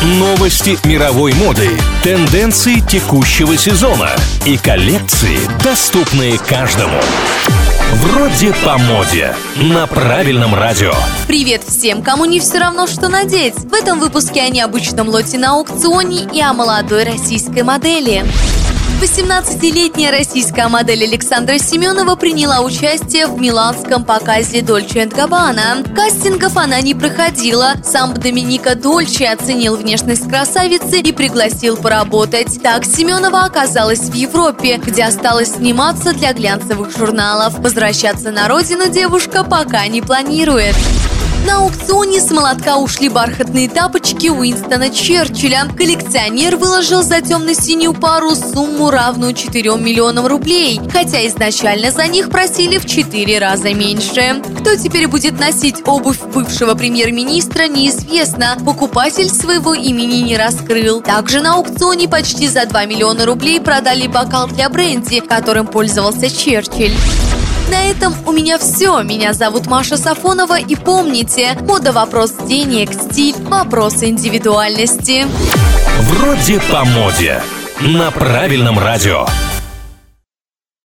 Новости мировой моды, тенденции текущего сезона и коллекции, доступные каждому. Вроде по моде. На правильном радио. Привет всем, кому не все равно, что надеть. В этом выпуске о необычном лоте на аукционе и о молодой российской модели. 18-летняя российская модель Александра Семенова приняла участие в миланском показе Дольче Габбана. Кастингов она не проходила. Сам Доминика Дольче оценил внешность красавицы и пригласил поработать. Так Семенова оказалась в Европе, где осталась сниматься для глянцевых журналов. Возвращаться на родину девушка пока не планирует. На аукционе с молотка ушли бархатные тапочки Уинстона Черчилля. Коллекционер выложил за темно-синюю пару сумму, равную 4 миллионам рублей, хотя изначально за них просили в 4 раза меньше. Кто теперь будет носить обувь бывшего премьер-министра, неизвестно. Покупатель своего имени не раскрыл. Также на аукционе почти за 2 миллиона рублей продали бокал для бренди, которым пользовался Черчилль. На этом у меня все. Меня зовут Маша Сафонова и помните, мода вопрос денег, стиль вопрос индивидуальности. Вроде по моде. На правильном радио.